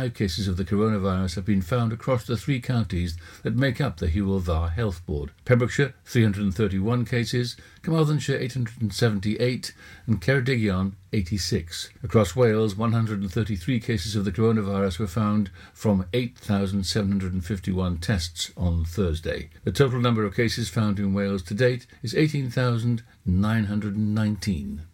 five cases of the coronavirus have been found across the three counties that make up the Hywel Health Board. Pembrokeshire, 331 cases, Carmarthenshire, 878, and Ceredigion, 86. Across Wales, 133 cases of the coronavirus were found from 8,751 tests on Thursday. The total number of cases found in Wales to date is 18,919.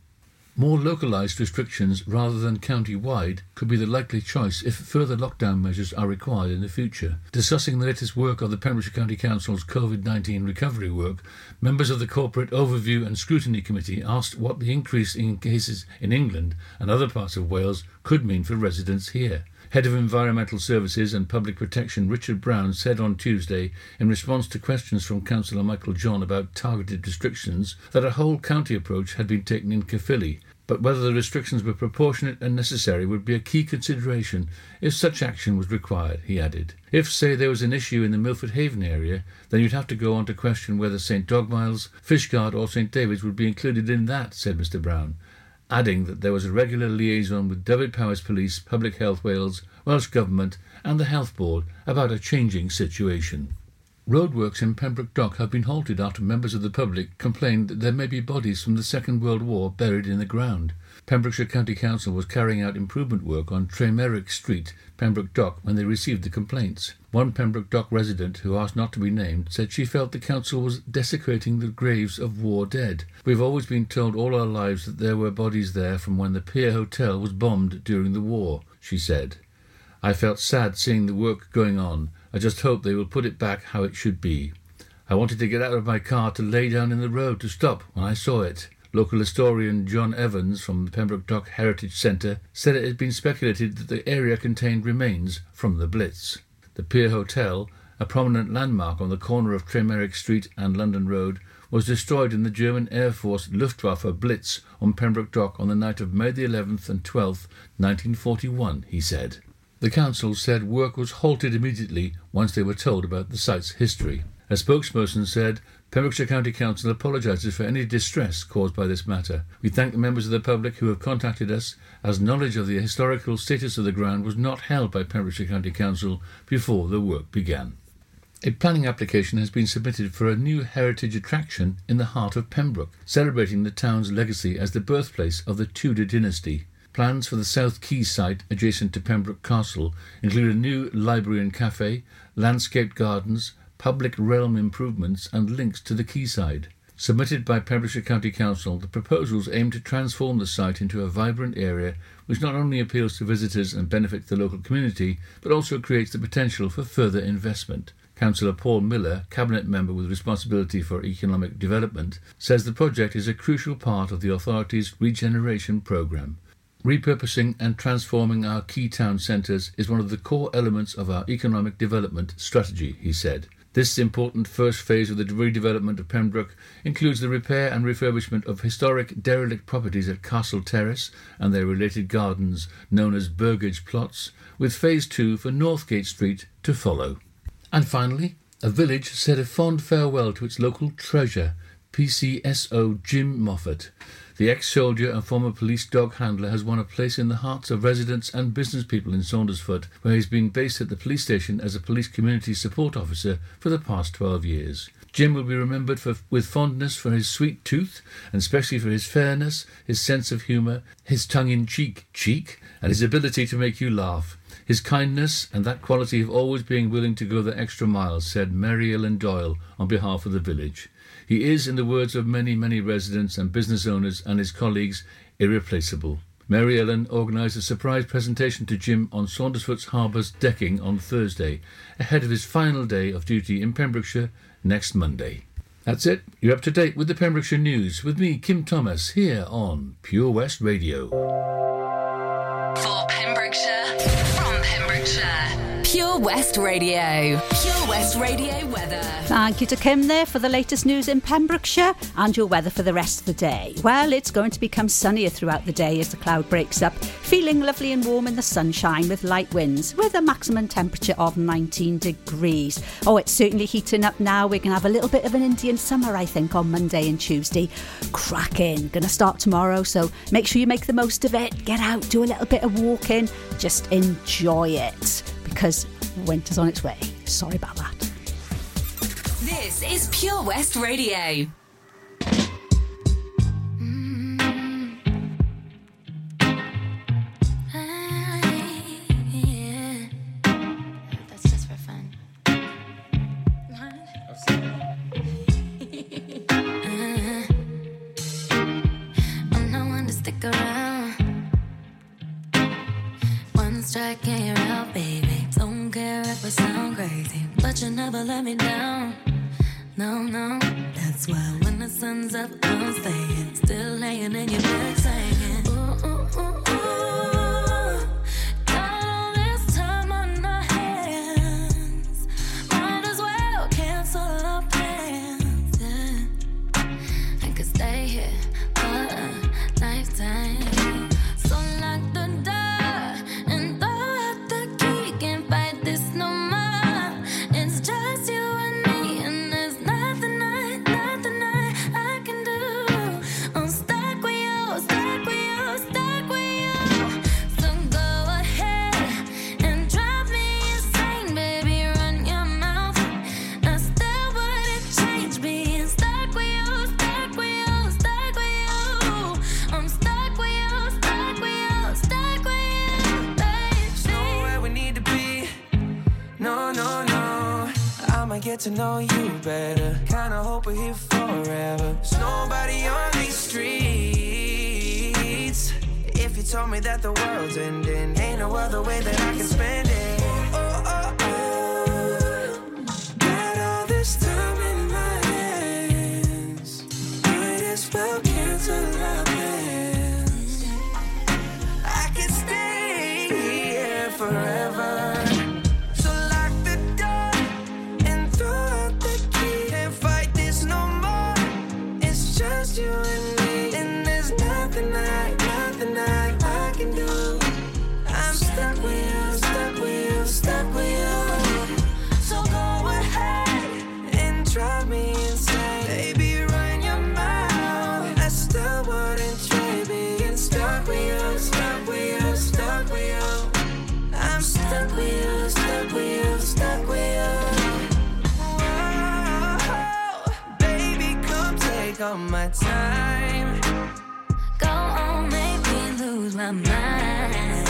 More localised restrictions rather than county-wide could be the likely choice if further lockdown measures are required in the future. Discussing the latest work of the Pembrokeshire County Council's COVID-19 recovery work, members of the Corporate Overview and Scrutiny Committee asked what the increase in cases in England and other parts of Wales could mean for residents here. Head of Environmental Services and Public Protection Richard Brown said on Tuesday, in response to questions from Councillor Michael John about targeted restrictions, that a whole county approach had been taken in Caerphilly, but whether the restrictions were proportionate and necessary would be a key consideration if such action was required, he added. If, say, there was an issue in the Milford Haven area, then you'd have to go on to question whether St Dogmaels, Fishguard or St David's would be included in that, said Mr Brown adding that there was a regular liaison with Dyfed-Powys Police, Public Health Wales, Welsh Government, and the Health Board about a changing situation. Roadworks in Pembroke Dock have been halted after members of the public complained that there may be bodies from the Second World War buried in the ground. Pembrokeshire County Council was carrying out improvement work on Tremerrick Street, Pembroke Dock, when they received the complaints. One Pembroke Dock resident, who asked not to be named, said she felt the council was desecrating the graves of war dead. We've always been told all our lives that there were bodies there from when the Pier Hotel was bombed during the war, she said. I felt sad seeing the work going on. I just hope they will put it back how it should be. I wanted to get out of my car to lay down in the road to stop when I saw it. Local historian John Evans from the Pembroke Dock Heritage Centre said it had been speculated that the area contained remains from the Blitz. The Pier Hotel, a prominent landmark on the corner of Tremerrick Street and London Road, was destroyed in the German Air Force Luftwaffe Blitz on Pembroke Dock on the night of May the 11th and 12th, 1941, he said. The council said work was halted immediately once they were told about the site's history. A spokesperson said Pembrokeshire County Council apologises for any distress caused by this matter. We thank the members of the public who have contacted us, as knowledge of the historical status of the ground was not held by Pembrokeshire County Council before the work began. A planning application has been submitted for a new heritage attraction in the heart of Pembroke, celebrating the town's legacy as the birthplace of the Tudor dynasty. Plans for the South Quay site adjacent to Pembroke Castle include a new library and cafe, landscaped gardens, public realm improvements and links to the quayside. Submitted by Pembrokeshire County Council, the proposals aim to transform the site into a vibrant area which not only appeals to visitors and benefits the local community, but also creates the potential for further investment. Councillor Paul Miller, Cabinet Member with responsibility for economic development, says the project is a crucial part of the authority's regeneration programme. Repurposing and transforming our key town centres is one of the core elements of our economic development strategy, he said. This important first phase of the redevelopment of Pembroke includes the repair and refurbishment of historic derelict properties at Castle Terrace and their related gardens, known as Burgage Plots, with phase two for Northgate Street to follow. And finally, a village said a fond farewell to its local treasure, PCSO Jim Moffat. The ex-soldier and former police dog handler has won a place in the hearts of residents and business people in Saundersfoot, where he's been based at the police station as a police community support officer for the past 12 years. Jim will be remembered for, with fondness for his sweet tooth, and especially for his fairness, his sense of humour, his tongue-in-cheek cheek, and his ability to make you laugh. His kindness and that quality of always being willing to go the extra mile, said Mary Ellen Doyle on behalf of the village. He is, in the words of many, many residents and business owners and his colleagues, irreplaceable. Mary Ellen organised a surprise presentation to Jim on Saundersfoot's Harbour's decking on Thursday, ahead of his final day of duty in Pembrokeshire next Monday. That's it. You're up to date with the Pembrokeshire News with me, Kim Thomas, here on Pure West Radio. For Pure West Radio. Pure West Radio weather. Thank you to Kim there for the latest news in Pembrokeshire and your weather for the rest of the day. Well, it's going to become sunnier throughout the day as the cloud breaks up, feeling lovely and warm in the sunshine with light winds, with a maximum temperature of 19 degrees. Oh, it's certainly heating up now. We're going to have a little bit of an Indian summer, I think, on Monday and Tuesday. Cracking. Going to start tomorrow, so make sure you make the most of it. Get out, do a little bit of walking, just enjoy it because winter's on its way. Sorry about that. This is Pure West Radio. Still laying in your bed the world's ending, ain't no other way that I take all my time. Go on, make me lose my mind.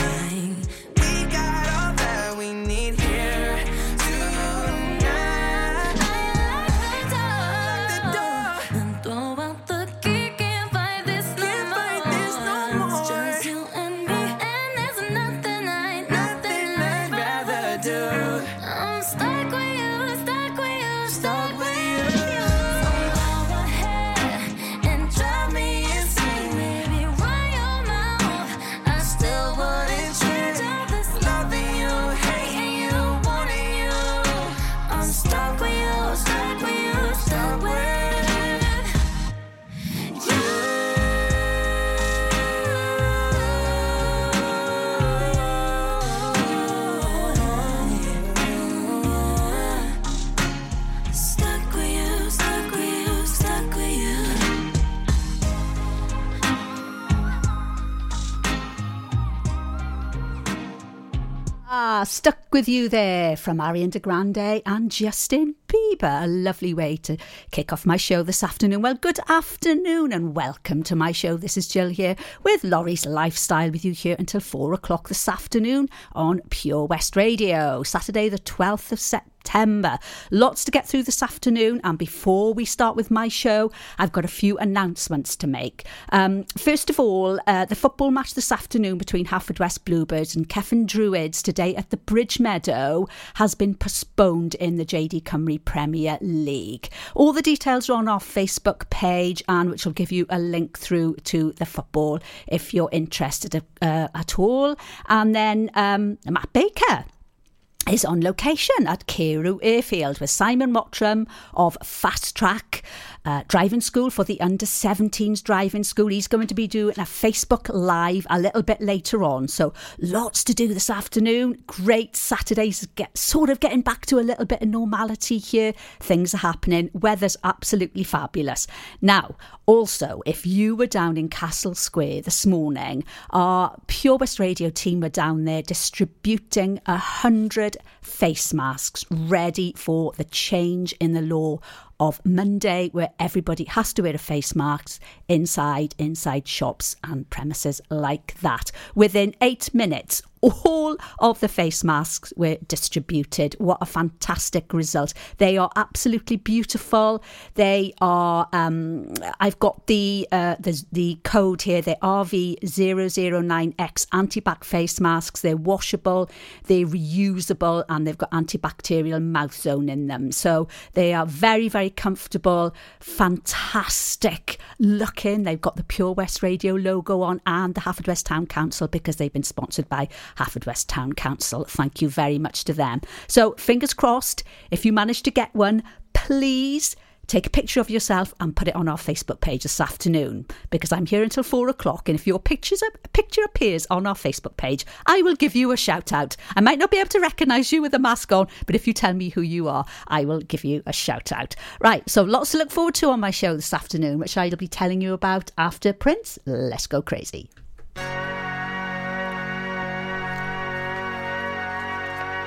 With you there from Ariana Grande and Justin Bieber. A lovely way to kick off my show this afternoon. Well, good afternoon and welcome to my show. This is Jill here with Lawrie's Lifestyle with you here until four o'clock this afternoon on Pure West Radio, Saturday, the 12th of September. September. Lots to get through this afternoon, and before we start with my show, I've got a few announcements to make. Um, first of all, uh, the football match this afternoon between Haverfordwest Bluebirds and Cefn Druids today at the Bridge Meadow has been postponed in the JD Cymru Premier League. All the details are on our Facebook page, and which will give you a link through to the football if you're interested uh, at all. And then um, Matt Baker is on location at Carew Airfield with Simon Mottram of Fast Track uh, Driving School for the under 17s driving school. He's going to be doing a Facebook Live a little bit later on. So lots to do this afternoon. Great Saturdays, get sort of getting back to a little bit of normality here. Things are happening. Weather's absolutely fabulous. Now, also, if you were down in Castle Square this morning, our Pure West Radio team were down there distributing a hundred face masks ready for the change in the law of Monday, where everybody has to wear a face mask inside, inside shops and premises like that. Within eight minutes, all of the face masks were distributed. What a fantastic result! They are absolutely beautiful. They are. Um, I've got the uh, the the code here. They're RV009X antibac face masks. They're washable, they're reusable, and they've got antibacterial mouth zone in them. So they are very very comfortable, fantastic looking. They've got the Pure West Radio logo on and the Haverfordwest Town Council because they've been sponsored by Haverfordwest Town Council. Thank you very much to them. So, fingers crossed, if you manage to get one, please take a picture of yourself and put it on our Facebook page this afternoon because I'm here until four o'clock. And if your pictures, picture appears on our Facebook page, I will give you a shout out. I might not be able to recognise you with a mask on, but if you tell me who you are, I will give you a shout out. Right, so lots to look forward to on my show this afternoon, which I'll be telling you about after Prince. Let's go crazy.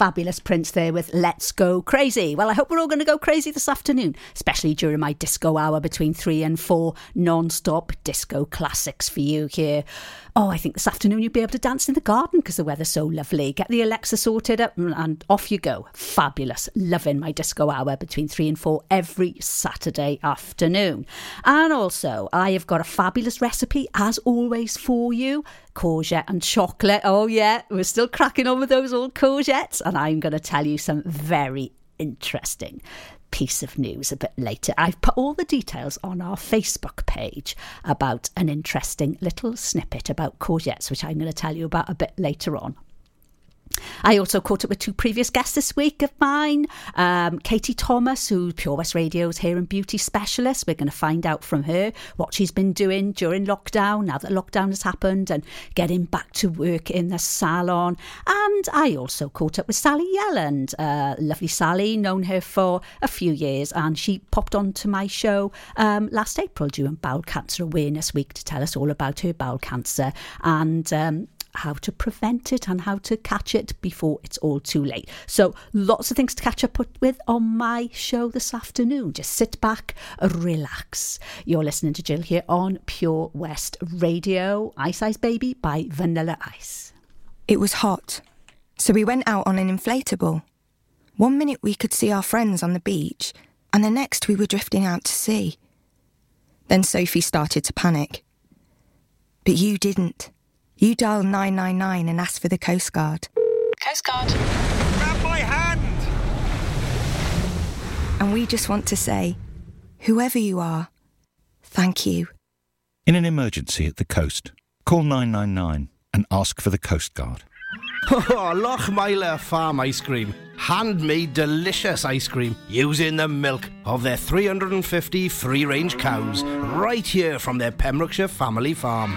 Fabulous Prince there with Let's Go Crazy. Well, I hope we're all going to go crazy this afternoon, especially during my disco hour between three and four non stop disco classics for you here. Oh, I think this afternoon you'll be able to dance in the garden because the weather's so lovely. Get the Alexa sorted up mm, and off you go. Fabulous. Loving my disco hour between three and four every Saturday afternoon. And also, I have got a fabulous recipe as always for you courgette and chocolate. Oh, yeah, we're still cracking on with those old courgettes. And I'm going to tell you some very interesting piece of news a bit later. I've put all the details on our Facebook page about an interesting little snippet about courgettes, which I'm going to tell you about a bit later on. I also caught up with two previous guests this week of mine. Um, Katie Thomas, who's Pure West Radio's hair and beauty specialist. We're going to find out from her what she's been doing during lockdown, now that lockdown has happened, and getting back to work in the salon. And I also caught up with Sally Yelland, uh, lovely Sally, known her for a few years, and she popped onto my show um, last April during Bowel Cancer Awareness Week to tell us all about her bowel cancer. And um, how to prevent it and how to catch it before it's all too late. So, lots of things to catch up with on my show this afternoon. Just sit back, relax. You're listening to Jill here on Pure West Radio. Ice Ice Baby by Vanilla Ice. It was hot, so we went out on an inflatable. One minute we could see our friends on the beach, and the next we were drifting out to sea. Then Sophie started to panic. But you didn't. You dial 999 and ask for the Coast Guard. Coast Guard. Grab my hand! And we just want to say, whoever you are, thank you. In an emergency at the coast, call 999 and ask for the Coast Guard. Oh, Lochmeyler Farm Ice Cream. Handmade delicious ice cream using the milk of their 350 free range cows right here from their Pembrokeshire family farm.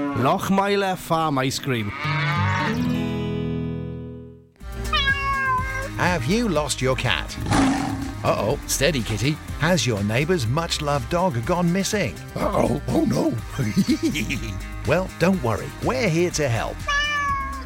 Lochmeyler Farm Ice Cream. Have you lost your cat? Uh oh, steady kitty. Has your neighbour's much loved dog gone missing? Uh oh, oh no. well, don't worry, we're here to help.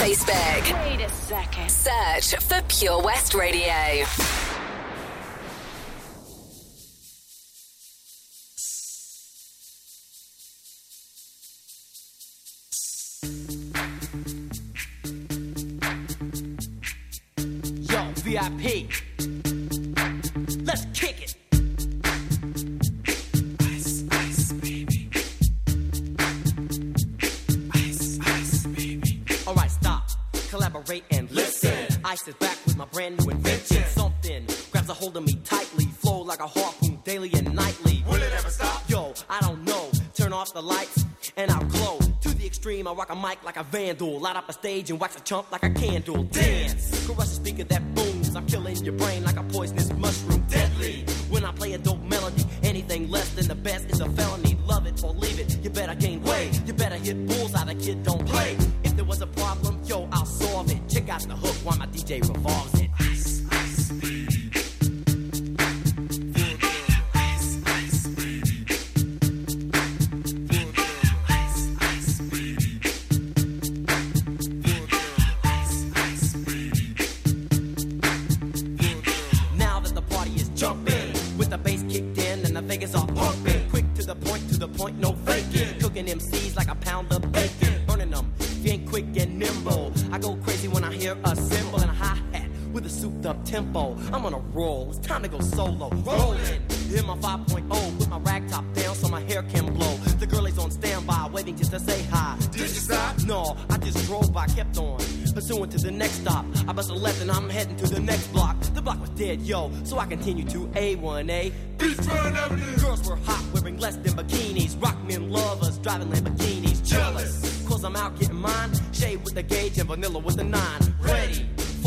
Facebook. Wait a second. Search for Pure West Radio. Yo, VIP. Brand new invention. Something grabs a hold of me tightly. Flow like a harpoon daily and nightly. Will it ever stop? Yo, I don't know. Turn off the lights and I'll glow. To the extreme, I rock a mic like a vandal. Light up a stage and wax a chump like a candle. Dance! Crush a speaker that booms. I'm killing your brain like a poisonous mushroom. Deadly! When I play a dope melody, anything less than the best is a felony. Love it or leave it, you better gain weight. You better hit bullseye, the kid don't play. If there was a problem, yo, I'll solve it. Check out the hook while my DJ revolves quick and nimble. I go crazy when I hear a cymbal and a hi hat with a souped up tempo. I'm on a roll. It's time to go solo. Rolling. Hit my 5.0 with my rag top down so my hair can blow. The girl is on standby, waiting just to say hi. Did you stop? No, I just drove by, kept on. Pursuing to the next stop. I bust a left and I'm heading to the next block. The block was dead, yo, so I continue to A1A. Beachfront Avenue. Girls were hot, wearing less than bikinis. Rock men lovers, driving Lamborghinis. Jealous, cause I'm out getting mine. Shade with the gauge and vanilla with the nine. Ready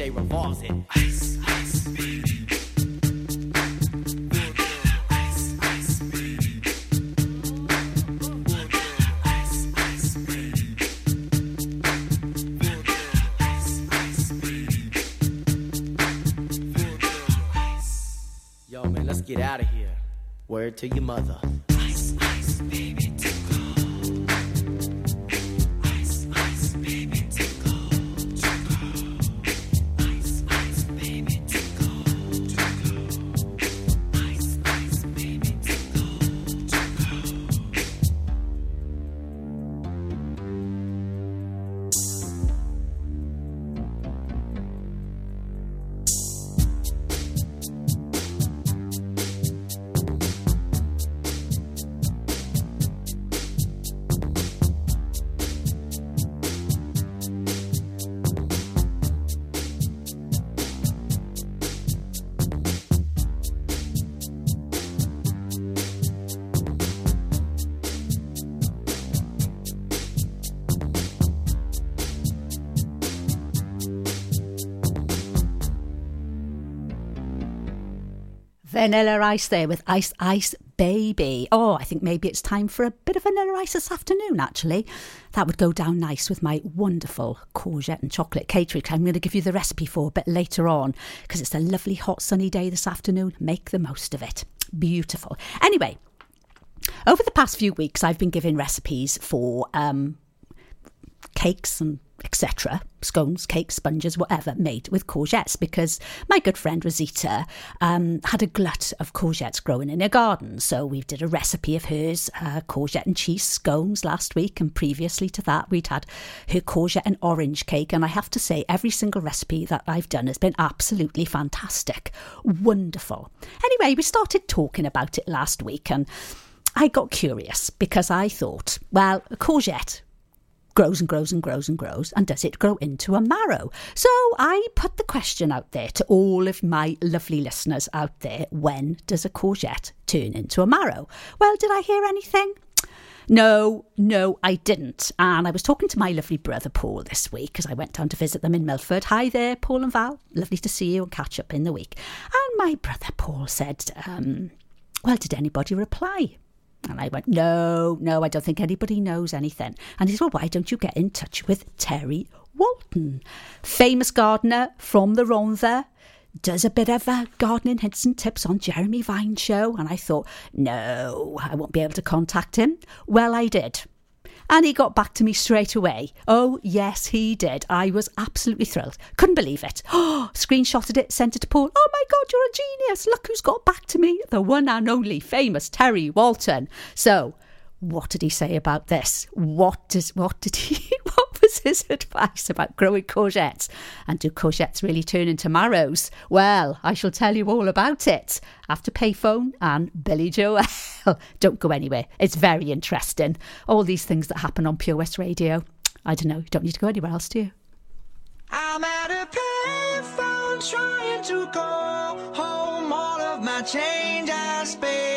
While revolves it. Ice, ice, baby. Yo, man, let's get out of here. Word to your mother. Vanilla Ice there with Ice Ice Baby. Oh, I think maybe it's time for a bit of vanilla ice this afternoon, actually. That would go down nice with my wonderful courgette and chocolate cake, which I'm going to give you the recipe for a bit later on because it's a lovely hot sunny day this afternoon. Make the most of it. Beautiful. Anyway, over the past few weeks, I've been giving recipes for um, cakes and etc. Scones, cakes, sponges, whatever, made with courgettes because my good friend Rosita um, had a glut of courgettes growing in her garden. So we did a recipe of hers, uh, courgette and cheese scones last week, and previously to that, we'd had her courgette and orange cake. And I have to say, every single recipe that I've done has been absolutely fantastic, wonderful. Anyway, we started talking about it last week, and I got curious because I thought, well, a courgette grows and grows and grows and grows, and does it grow into a marrow? So I put the question out there to all of my lovely listeners out there when does a courgette turn into a marrow? Well, did I hear anything? No, no, I didn't. And I was talking to my lovely brother Paul this week because I went down to visit them in Milford. Hi there, Paul and Val. Lovely to see you and catch up in the week. And my brother Paul said, um, Well, did anybody reply? And I went, no, no, I don't think anybody knows anything. And he said, well, why don't you get in touch with Terry Walton, famous gardener from the Rhondda, does a bit of uh, gardening hints and tips on Jeremy Vine show. And I thought, no, I won't be able to contact him. Well, I did. And he got back to me straight away. Oh, yes, he did. I was absolutely thrilled. Couldn't believe it. Oh, screenshotted it, sent it to Paul. Oh my God, you're a genius. Look who's got back to me. The one and only famous Terry Walton. So, what did he say about this? What does what did he was his advice about growing courgettes. And do courgettes really turn into marrows? Well, I shall tell you all about it after Payphone and Billy Joel. Don't go anywhere. It's very interesting. All these things that happen on Pure West Radio. I don't know. You don't need to go anywhere else, do you? I'm at a payphone trying to call home all of my change I spent.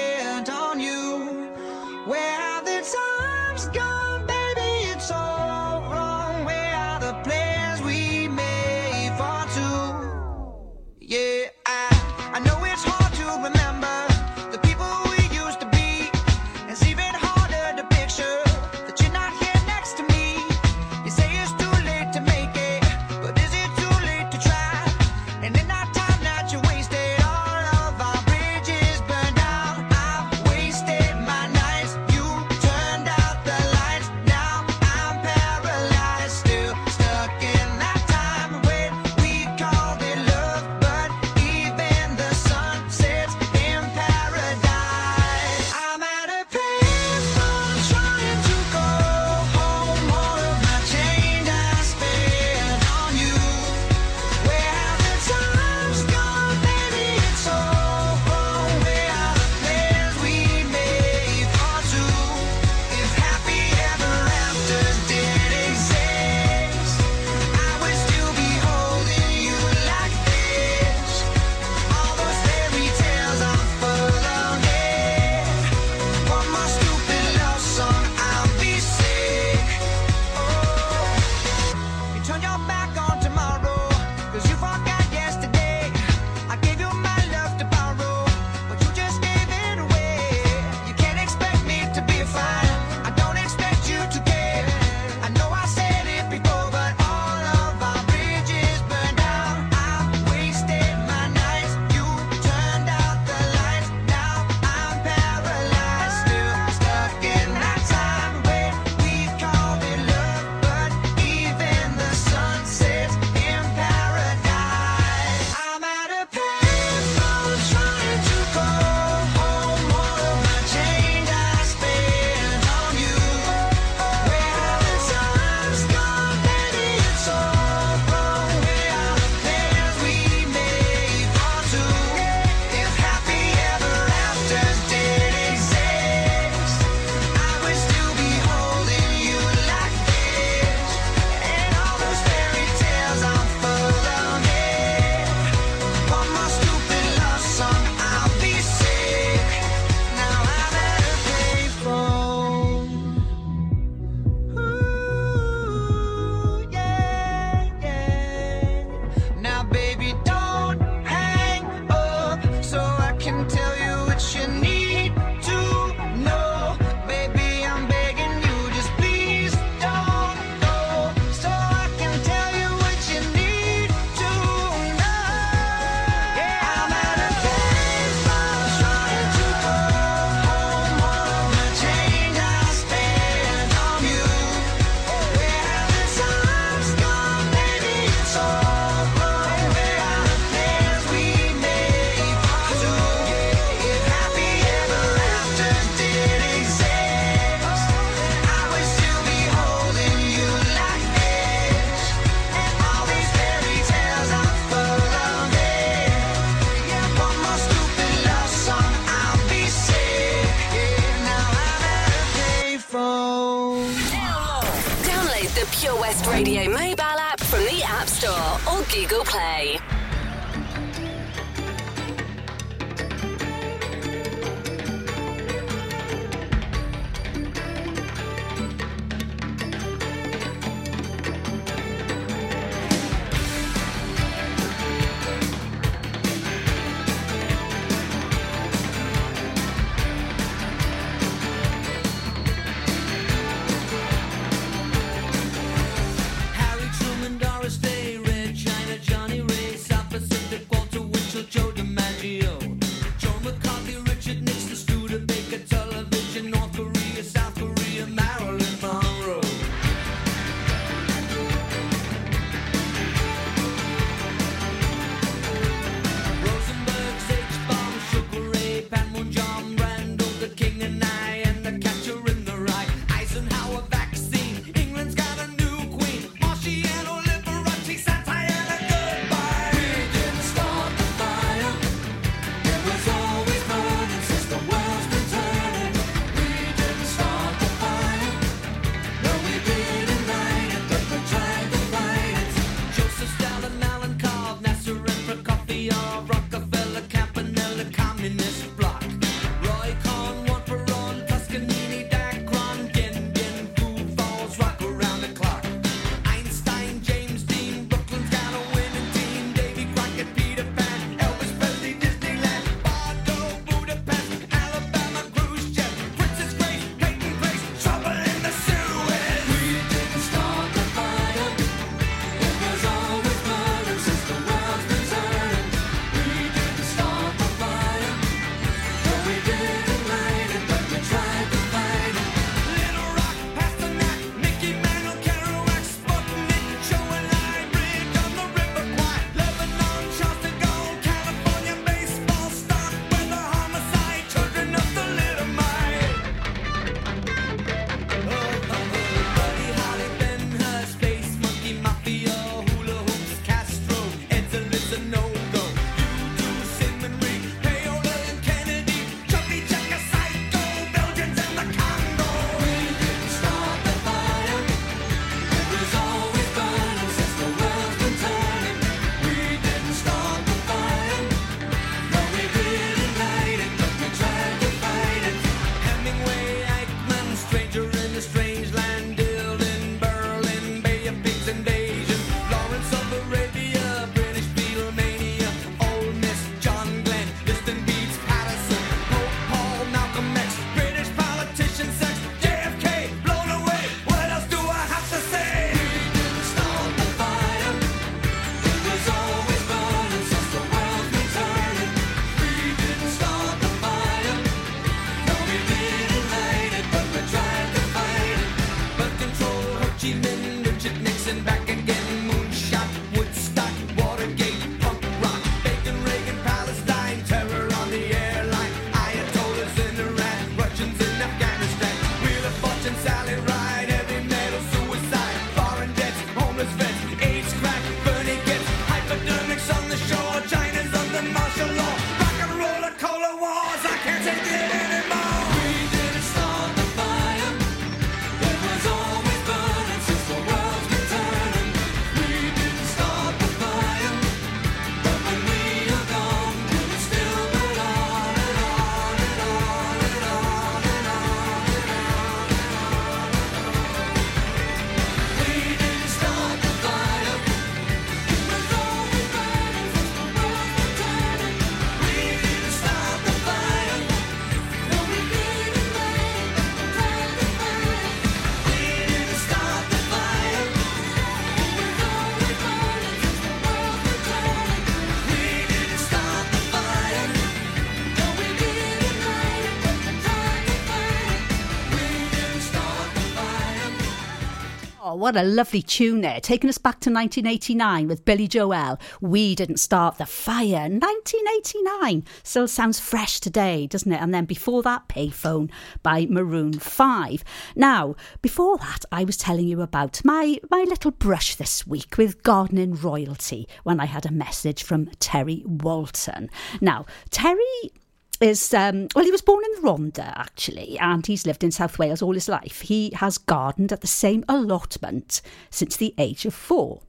What a lovely tune there. Taking us back to 1989 with Billy Joel. We didn't start the fire. 1989. Still sounds fresh today, doesn't it? And then before that, Payphone by Maroon 5. Now, before that, I was telling you about my, my little brush this week with gardening royalty when I had a message from Terry Walton. Now, Terry is um, well he was born in Rhondda actually and he's lived in South Wales all his life. He has gardened at the same allotment since the age of 4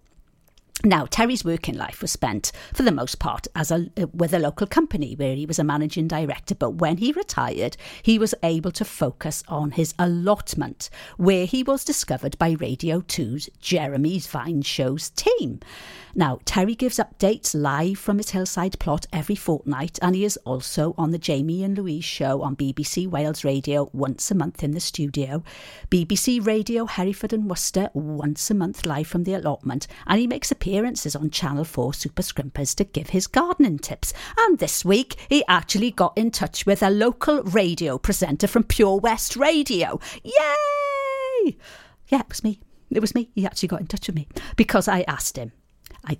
now, Terry's working life was spent, for the most part, as a, uh, with a local company where he was a managing director. But when he retired, he was able to focus on his allotment, where he was discovered by Radio 2's Jeremy's Vine Show's team. Now, Terry gives updates live from his hillside plot every fortnight, and he is also on the Jamie and Louise show on BBC Wales Radio once a month in the studio, BBC Radio Hereford and Worcester once a month live from the allotment, and he makes appearances on Channel 4 Super Scrimpers to give his gardening tips. And this week, he actually got in touch with a local radio presenter from Pure West Radio. Yay! Yeah, it was me. It was me. He actually got in touch with me because I asked him. I,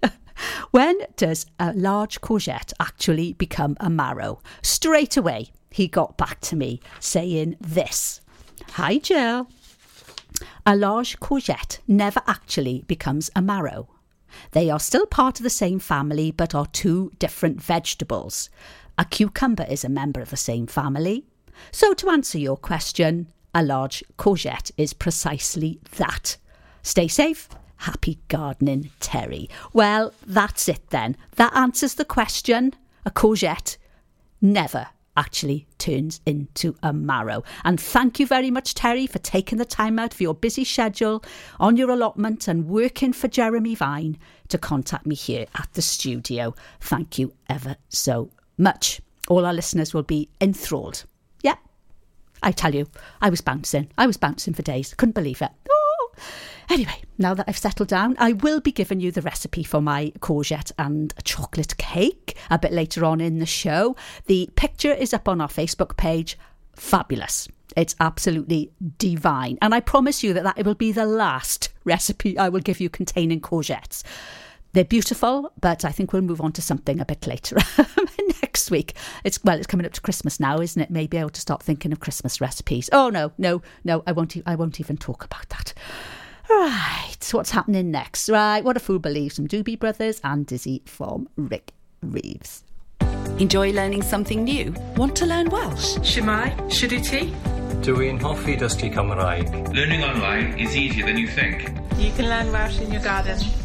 when does a large courgette actually become a marrow? Straight away, he got back to me saying this Hi, Jill. A large courgette never actually becomes a marrow. They are still part of the same family but are two different vegetables. A cucumber is a member of the same family. So, to answer your question, a large courgette is precisely that. Stay safe. Happy gardening, Terry. Well, that's it then. That answers the question. A courgette never actually turns into a marrow. And thank you very much, Terry, for taking the time out for your busy schedule on your allotment and working for Jeremy Vine to contact me here at the studio. Thank you ever so much. All our listeners will be enthralled. Yeah, I tell you, I was bouncing. I was bouncing for days. Couldn't believe it. Oh. Anyway, now that I've settled down, I will be giving you the recipe for my courgette and chocolate cake a bit later on in the show. The picture is up on our Facebook page. Fabulous. It's absolutely divine. And I promise you that that will be the last recipe I will give you containing courgettes. They're beautiful, but I think we'll move on to something a bit later next week. It's well, it's coming up to Christmas now, isn't it? Maybe I'll to start thinking of Christmas recipes. Oh no, no, no! I won't. I won't even talk about that. Right, what's happening next? Right, what a fool believes from Doobie Brothers and Dizzy from Rick Reeves. Enjoy learning something new? Want to learn Welsh? Shwmae, Shuduti. Dwi'n hoffi dysgu Cymraeg. Learning online is easier than you think. You can learn Welsh in your garden.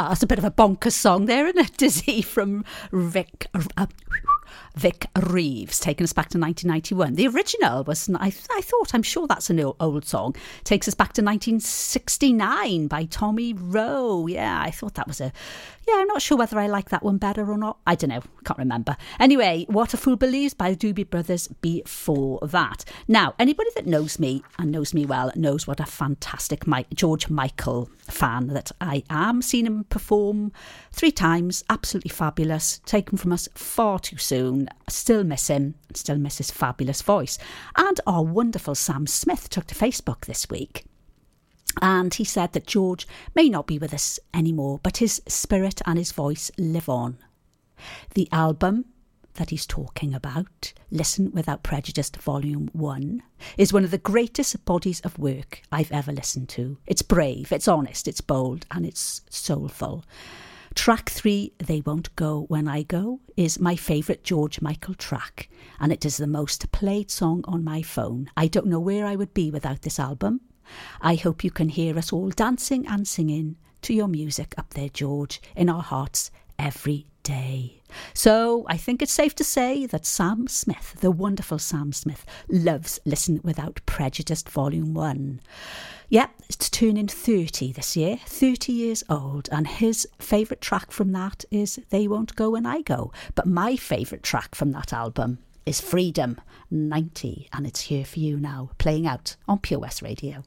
Ah, that's a bit of a bonkers song there, isn't it? Dizzy from Vic, uh, Vic Reeves, taking us back to 1991. The original was, I, I thought, I'm sure that's an old song, takes us back to 1969 by Tommy Roe. Yeah, I thought that was a, yeah, I'm not sure whether I like that one better or not. I don't know, can't remember. Anyway, What a Fool Believes by the Doobie Brothers before that. Now, anybody that knows me and knows me well knows what a fantastic Mike, George Michael fan that I am. Seen him perform three times, absolutely fabulous. Taken from us far too soon. Still miss him, still miss his fabulous voice. And our wonderful Sam Smith took to Facebook this week. And he said that George may not be with us anymore, but his spirit and his voice live on. The album that he's talking about, Listen Without Prejudice Volume 1, is one of the greatest bodies of work I've ever listened to. It's brave, it's honest, it's bold, and it's soulful. Track 3, They Won't Go When I Go, is my favourite George Michael track, and it is the most played song on my phone. I don't know where I would be without this album. I hope you can hear us all dancing and singing to your music up there, George, in our hearts every day. So I think it's safe to say that Sam Smith, the wonderful Sam Smith, loves Listen Without Prejudice Volume 1. Yep, it's turning 30 this year, 30 years old, and his favourite track from that is They Won't Go When I Go. But my favourite track from that album is Freedom 90, and it's here for you now, playing out on Pure West Radio.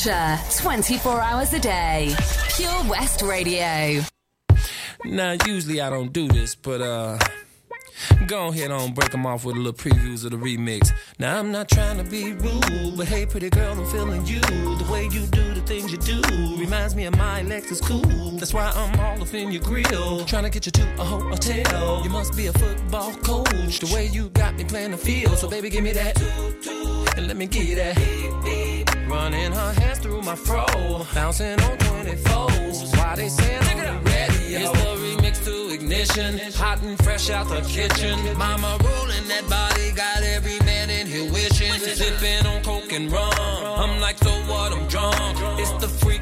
From Pembrokeshire, 24 hours a day. Pure West Radio. Now, usually I don't do this, but uh, go ahead on break them off with a little previews of the remix. Now, I'm not trying to be rude, but hey, pretty girl, I'm feeling you. The way you do the things you do reminds me of my Lexus cool. That's why I'm all up in your grill, trying to get you to a hotel. You must be a football coach. The way you got me playing the field, so baby, give me that. And let me get that. Running her hands through my fro, bouncing on 24s. Why they saying I'm ready? It's the remix to ignition, hot and fresh out the kitchen. Mama rolling that body, got every man in here wishing. Sipping on coke and rum. I'm like, so what? I'm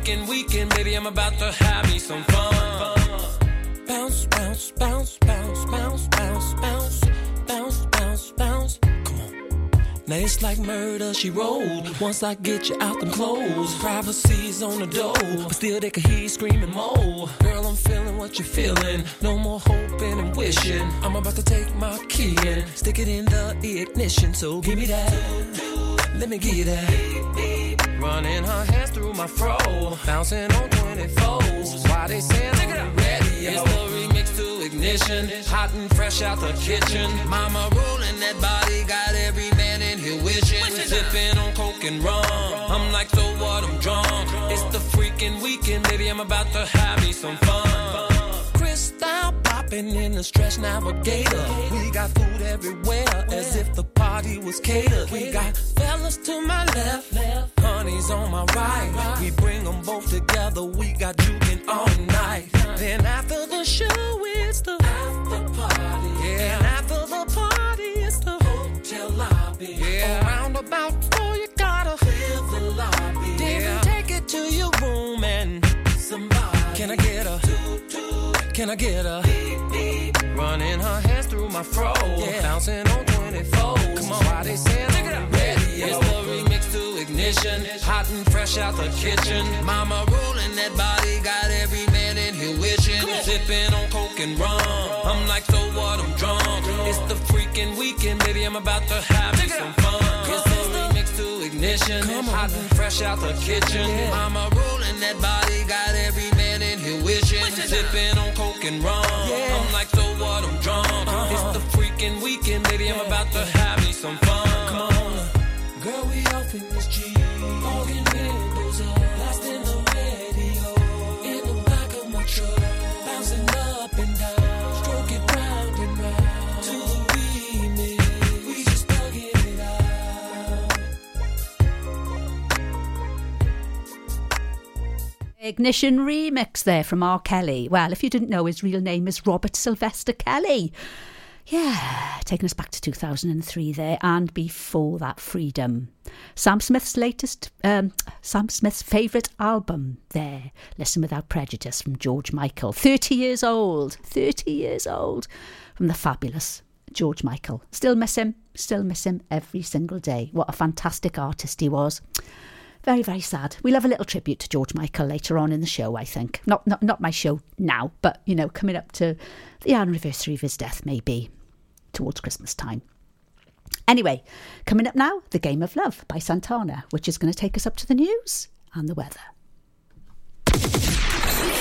freaking weekend, baby. I'm about to have me some fun. Bounce, bounce, bounce, bounce, bounce, bounce, bounce, bounce, bounce, bounce. Come on. Now it's like murder, she rolled. Once I get you out them clothes, privacy's on the door, but still they can hear you screaming more. Girl, I'm feeling what you're feeling. No more hoping and wishing. I'm about to take my key and stick it in the ignition. So give me that. Let me get that. Running her hands through my fro, bouncing on 24s. Why they saying I'm ready? It's the remix to ignition, hot and fresh out the kitchen. Mama rolling that body, got every man in here wishing. Sipping on coke and rum. I'm like, so what? I'm drunk. It's the freaking weekend, baby. I'm about to have me some fun. In the stretch navigator. We got food everywhere, as if the party was catered. We got fellas to my left, honey's on my right. We bring them both together. We got juking all night. Then after the show, it's the after party. Yeah, and after the party, it's the hotel lobby. Yeah, around about four, you gotta fill the lobby. Then take it to your room and somebody. Can I get a? Can I get a? Running her hands through my fro, yeah. bouncing on 24. Come on, why they saying I'm ready? It's the remix to ignition, hot and fresh out the kitchen. Mama rolling that body, got every man in here wishing. Sipping on coke and rum. I'm like, so what? I'm drunk. It's the freaking weekend, baby. I'm about to have some fun. Ignition, hot and fresh out the kitchen. Mama rolling that body, got every man in here wishing. Sipping on coke and rum. I'm like, so what? I'm drunk. Uh-huh. It's the freaking weekend, baby. I'm about to have me some fun. Come on, girl, we off in this G. Fogging windows up, Ignition remix there from R. Kelly. Well, if you didn't know, his real name is Robert Sylvester Kelly. Yeah, taking us back to 2003 there, and before that, Freedom. Sam Smith's latest, um, Sam Smith's favourite album there, Listen Without Prejudice from George Michael. 30 years old, 30 years old, from the fabulous George Michael. Still miss him, still miss him every single day. What a fantastic artist he was. Very, very sad. We'll have a little tribute to George Michael later on in the show, I think. Not, not, not my show now, but, you know, coming up to the anniversary of his death, maybe towards Christmas time. Anyway, coming up now, The Game of Love by Santana, which is going to take us up to the news and the weather.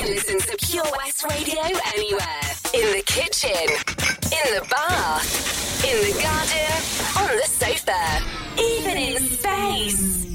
Listen to Pure West Radio anywhere. In the kitchen, in the bath, in the garden, on the sofa, even in space.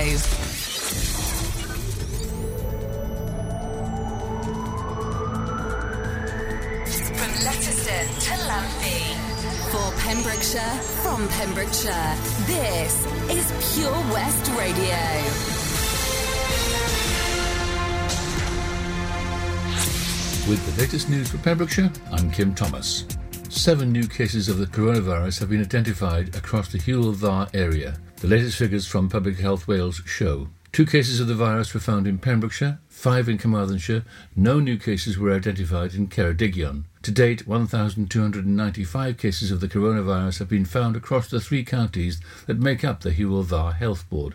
Radio. From Letterston to Lampy. For Pembrokeshire, from Pembrokeshire, this is Pure West Radio. With the latest news for Pembrokeshire, I'm Kim Thomas. Seven new cases of the coronavirus have been identified across the Hywel Dda area. The latest figures from Public Health Wales show. Two cases of the virus were found in Pembrokeshire, five in Carmarthenshire. No new cases were identified in Ceredigion. To date, 1,295 cases of the coronavirus have been found across the three counties that make up the Hywel Dda Health Board.